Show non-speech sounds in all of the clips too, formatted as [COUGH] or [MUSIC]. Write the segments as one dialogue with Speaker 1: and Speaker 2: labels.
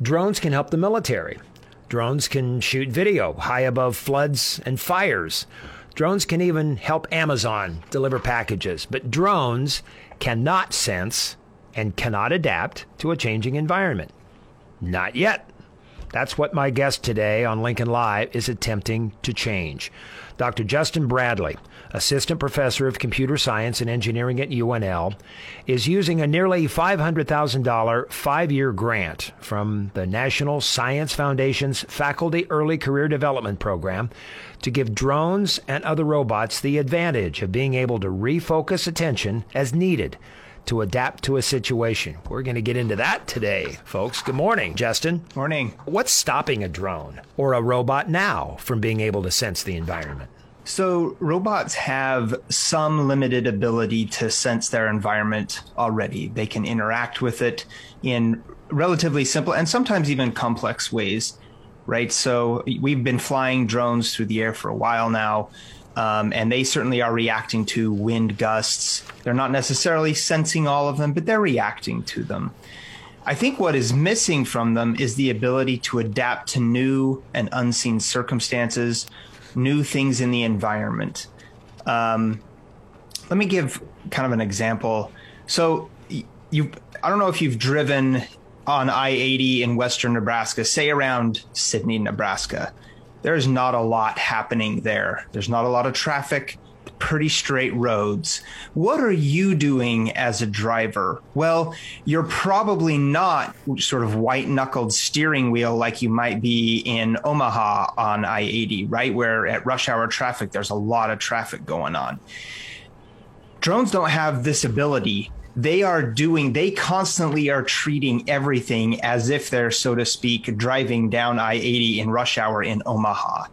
Speaker 1: Drones can help the military. Drones can shoot video high above floods and fires. Drones can even help Amazon deliver packages. But drones cannot sense and cannot adapt to a changing environment. Not yet. That's what my guest today on Lincoln Live is attempting to change. Dr. Justin Bradley, assistant professor of computer science and engineering at UNL, is using a nearly $500,000 five year grant from the National Science Foundation's Faculty Early Career Development Program to give drones and other robots the advantage of being able to refocus attention as needed to adapt to a situation. We're going to get into that today, folks. Good morning, Justin.
Speaker 2: Morning.
Speaker 1: What's stopping a drone or a robot now from being able to sense the environment?
Speaker 2: So, robots have some limited ability to sense their environment already. They can interact with it in relatively simple and sometimes even complex ways, right? So, we've been flying drones through the air for a while now. Um, and they certainly are reacting to wind gusts. They're not necessarily sensing all of them, but they're reacting to them. I think what is missing from them is the ability to adapt to new and unseen circumstances, new things in the environment. Um, let me give kind of an example. So, you, I don't know if you've driven on I 80 in western Nebraska, say around Sidney, Nebraska there's not a lot happening there. There's not a lot of traffic, pretty straight roads. What are you doing as a driver? Well, you're probably not sort of white knuckled steering wheel like you might be in Omaha on I 80, right? Where at rush hour traffic, there's a lot of traffic going on. Drones don't have this ability they are doing they constantly are treating everything as if they're so to speak driving down I-80 in rush hour in Omaha.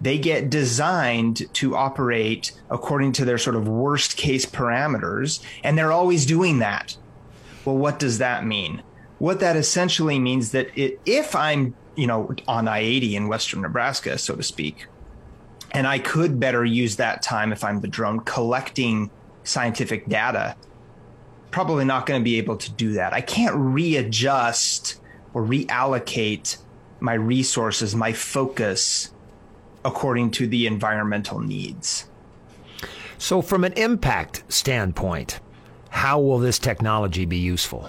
Speaker 2: They get designed to operate according to their sort of worst case parameters and they're always doing that. Well what does that mean? What that essentially means that it, if i'm you know on i-80 in western nebraska so to speak and i could better use that time if i'm the drone collecting scientific data probably not going to be able to do that. I can't readjust or reallocate my resources, my focus according to the environmental needs.
Speaker 1: So, from an impact standpoint, how will this technology be useful?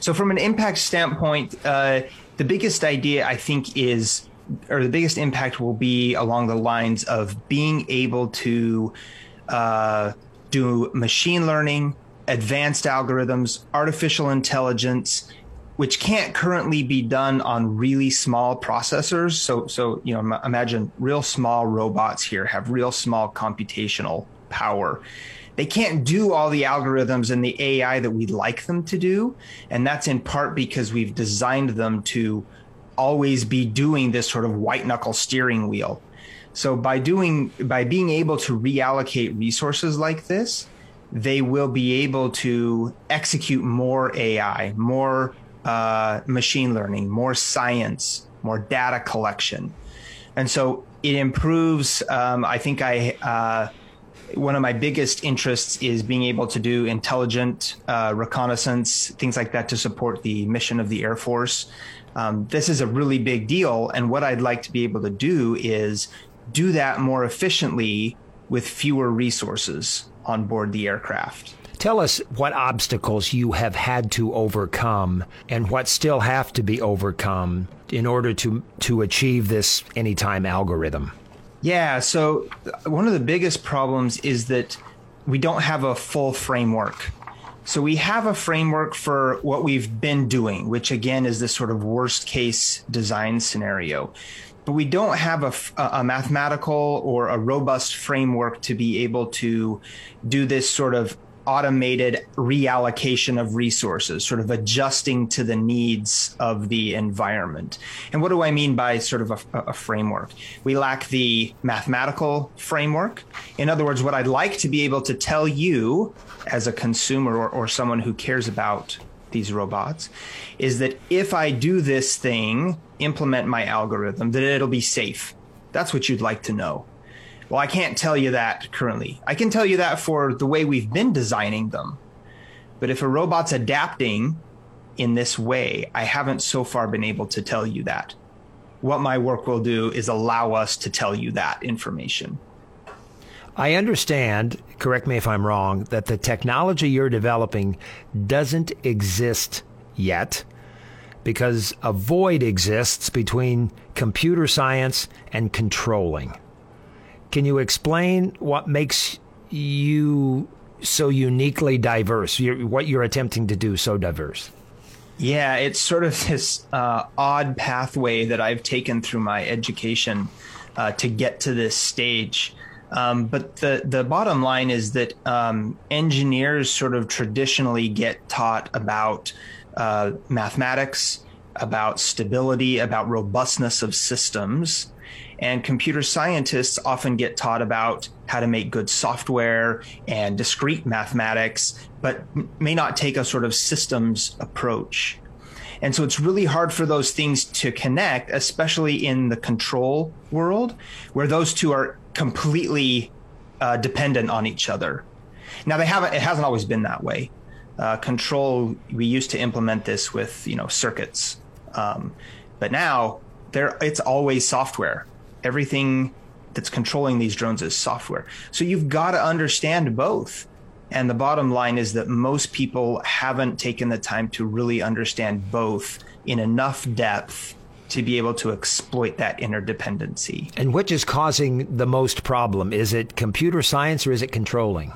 Speaker 2: So, from an impact standpoint, uh, the biggest idea I think is, or the biggest impact will be along the lines of being able to uh, do machine learning, advanced algorithms, artificial intelligence, which can't currently be done on really small processors. So, so you know, imagine real small robots here have real small computational power. They can't do all the algorithms and the AI that we'd like them to do, and that's in part because we've designed them to always be doing this sort of white knuckle steering wheel. So by doing by being able to reallocate resources like this, they will be able to execute more AI, more uh, machine learning, more science, more data collection. And so it improves. Um, I think I. Uh, one of my biggest interests is being able to do intelligent uh, reconnaissance, things like that to support the mission of the Air Force. Um, this is a really big deal. And what I'd like to be able to do is do that more efficiently with fewer resources on board the aircraft.
Speaker 1: Tell us what obstacles you have had to overcome and what still have to be overcome in order to, to achieve this anytime algorithm.
Speaker 2: Yeah, so one of the biggest problems is that we don't have a full framework. So we have a framework for what we've been doing, which again is this sort of worst case design scenario but we don't have a, a, mathematical or a robust framework to be able to do this sort of automated reallocation of resources, sort of adjusting to the needs of the environment. And what do I mean by sort of a, a, framework? We lack the mathematical framework. In other words, what I'd like to be able to tell you as a consumer or, or someone who cares about these robots is that if I do this thing, implement my algorithm, that it'll be safe. That's what you'd like to know. Well, I can't tell you that currently. I can tell you that for the way we've been designing them. But if a robot's adapting in this way, I haven't so far been able to tell you that. What my work will do is allow us to tell you that information.
Speaker 1: I understand, correct me if I'm wrong, that the technology you're developing doesn't exist yet because a void exists between computer science and controlling. Can you explain what makes you so uniquely diverse? You're, what you're attempting to do so diverse?
Speaker 2: Yeah, it's sort of [LAUGHS] this uh, odd pathway that I've taken through my education uh, to get to this stage. Um, but the the bottom line is that um, engineers sort of traditionally get taught about uh, mathematics, about stability, about robustness of systems, and computer scientists often get taught about how to make good software and discrete mathematics, but may not take a sort of systems approach. And so it's really hard for those things to connect, especially in the control world, where those two are completely uh, dependent on each other. Now they haven't; it hasn't always been that way. Uh, control, we used to implement this with you know circuits, um, but now there it's always software everything that's controlling these drones is software. So you've got to understand both. And the bottom line is that most people haven't taken the time to really understand both in enough depth to be able to exploit that interdependency.
Speaker 1: And which is causing the most problem? Is it computer science or is it controlling?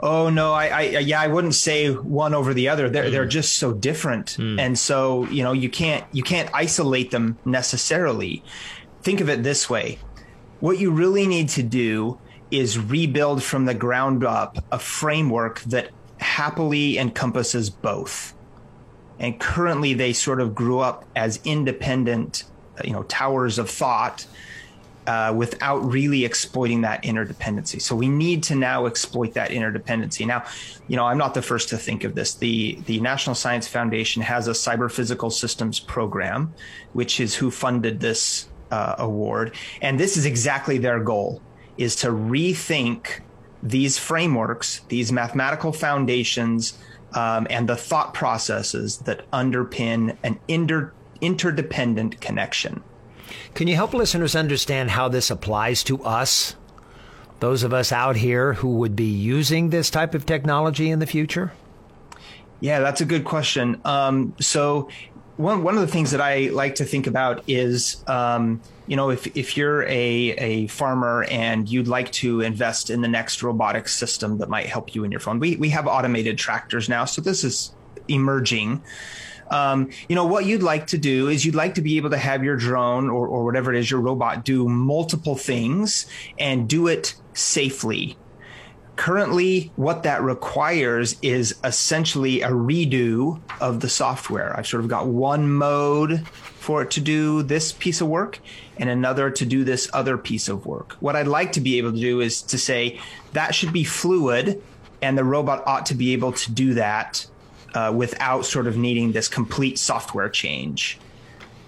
Speaker 2: Oh no, I, I yeah, I wouldn't say one over the other. They're mm. they're just so different, mm. and so you know you can't you can't isolate them necessarily think of it this way what you really need to do is rebuild from the ground up a framework that happily encompasses both. And currently, they sort of grew up as independent, you know, towers of thought uh, without really exploiting that interdependency. So we need to now exploit that interdependency. Now, you know, I'm not the first to think of this. The the National Science Foundation has a cyber physical systems program, which is who funded this uh, award. And this is exactly their goal is to rethink these frameworks, these mathematical foundations, um, and the thought processes that underpin an inter- interdependent connection.
Speaker 1: Can you help listeners understand how this applies to us? Those of us out here who would be using this type of technology in the future?
Speaker 2: Yeah, that's a good question. Um, so one one of the things that I like to think about is, um, you know, if if you're a a farmer and you'd like to invest in the next robotic system that might help you in your farm, we we have automated tractors now, so this is emerging. Um, you know what you'd like to do is you'd like to be able to have your drone or, or whatever it is your robot do multiple things and do it safely Currently, what that requires is essentially a redo of the software. I've sort of got one mode for it to do this piece of work and another to do this other piece of work. What I'd like to be able to do is to say that should be fluid and the robot ought to be able to do that uh, without sort of needing this complete software change.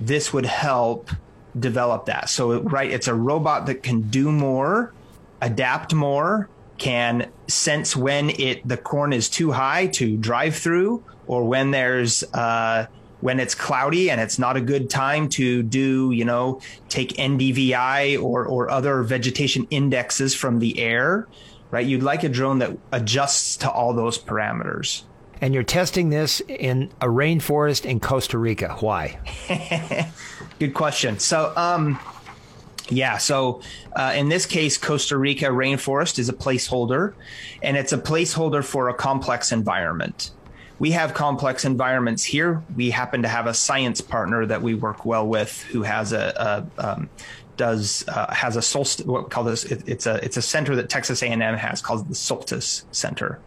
Speaker 2: This would help develop that. So, right, it's a robot that can do more, adapt more, can sense when it the corn is too high to drive through, or when there's uh, when it's cloudy and it's not a good time to do, you know, take NDVI or or other vegetation indexes from the air, right? You'd like a drone that adjusts to all those parameters.
Speaker 1: And you're testing this in a rainforest in Costa Rica. Why? [LAUGHS]
Speaker 2: good question. So, um, yeah. So uh, in this case, Costa Rica rainforest is a placeholder, and it's a placeholder for a complex environment. We have complex environments here. We happen to have a science partner that we work well with, who has a, a um, does uh, has a. What call this? It, it's a it's a center that Texas A&M has called the Soltis Center,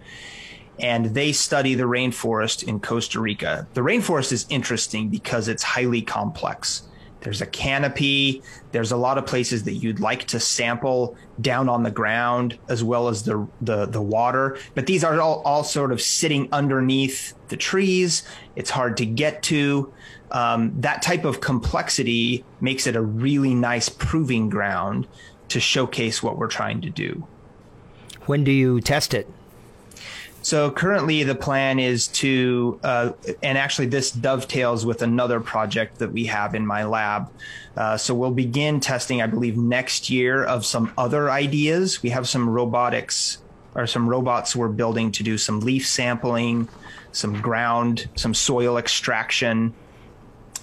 Speaker 2: and they study the rainforest in Costa Rica. The rainforest is interesting because it's highly complex. There's a canopy. There's a lot of places that you'd like to sample down on the ground as well as the the, the water. But these are all, all sort of sitting underneath the trees. It's hard to get to. Um, that type of complexity makes it a really nice proving ground to showcase what we're trying to do.
Speaker 1: When do you test it?
Speaker 2: So currently, the plan is to, uh, and actually, this dovetails with another project that we have in my lab. Uh, so we'll begin testing, I believe, next year of some other ideas. We have some robotics or some robots we're building to do some leaf sampling, some ground, some soil extraction,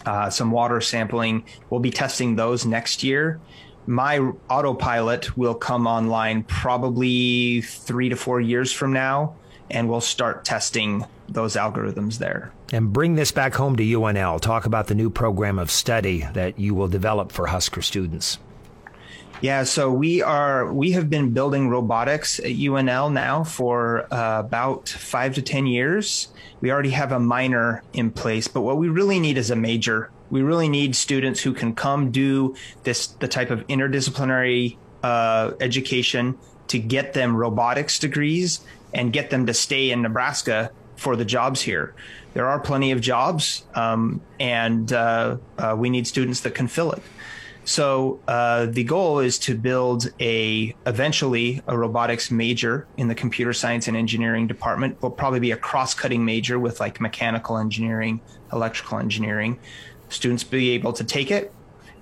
Speaker 2: uh, some water sampling. We'll be testing those next year my autopilot will come online probably three to four years from now and we'll start testing those algorithms there.
Speaker 1: And bring this back home to UNL. Talk about the new program of study that you will develop for Husker students.
Speaker 2: Yeah, so we are we have been building robotics at UNL now for uh, about five to ten years. We already have a minor in place, but what we really need is a major. We really need students who can come do this the type of interdisciplinary uh, education to get them robotics degrees and get them to stay in Nebraska for the jobs here. There are plenty of jobs, um, and uh, uh, we need students that can fill it. So uh, the goal is to build a eventually a robotics major in the computer science and engineering department. Will probably be a cross-cutting major with like mechanical engineering, electrical engineering. Students be able to take it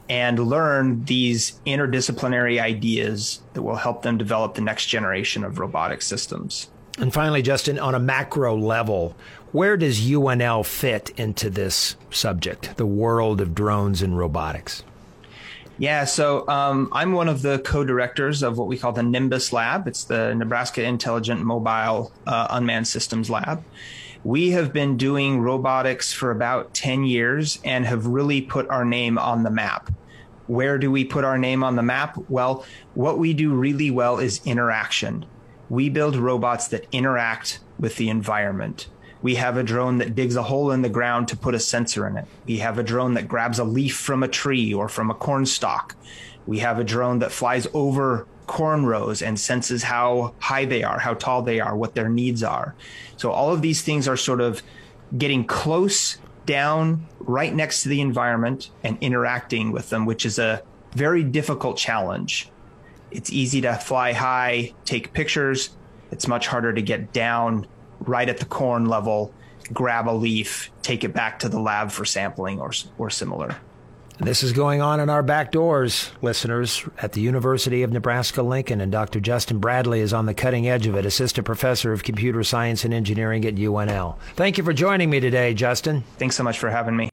Speaker 2: and learn these interdisciplinary ideas that will help them develop the next generation of robotic systems.
Speaker 1: And finally, Justin, on a macro level, where does UNL fit into this subject, the world of drones and robotics?
Speaker 2: Yeah, so um, I'm one of the co-directors of what we call the Nimbus Lab. It's the Nebraska Intelligent Mobile uh, Unmanned Systems Lab. We have been doing robotics for about 10 years and have really put our name on the map. Where do we put our name on the map? Well, what we do really well is interaction we build robots that interact with the environment. We have a drone that digs a hole in the ground to put a sensor in it. We have a drone that grabs a leaf from a tree or from a corn stalk. We have a drone that flies over corn rows and senses how high they are, how tall they are, what their needs are. So all of these things are sort of getting close down right next to the environment and interacting with them, which is a very difficult challenge. It's easy to fly high, take pictures. It's much harder to get down right at the corn level, grab a leaf, take it back to the lab for sampling or, or similar.
Speaker 1: This is going on in our back doors, listeners, at the University of Nebraska Lincoln, and Dr. Justin Bradley is on the cutting edge of it, assistant professor of computer science and engineering at UNL. Thank you for joining me today, Justin.
Speaker 2: Thanks so much for having me.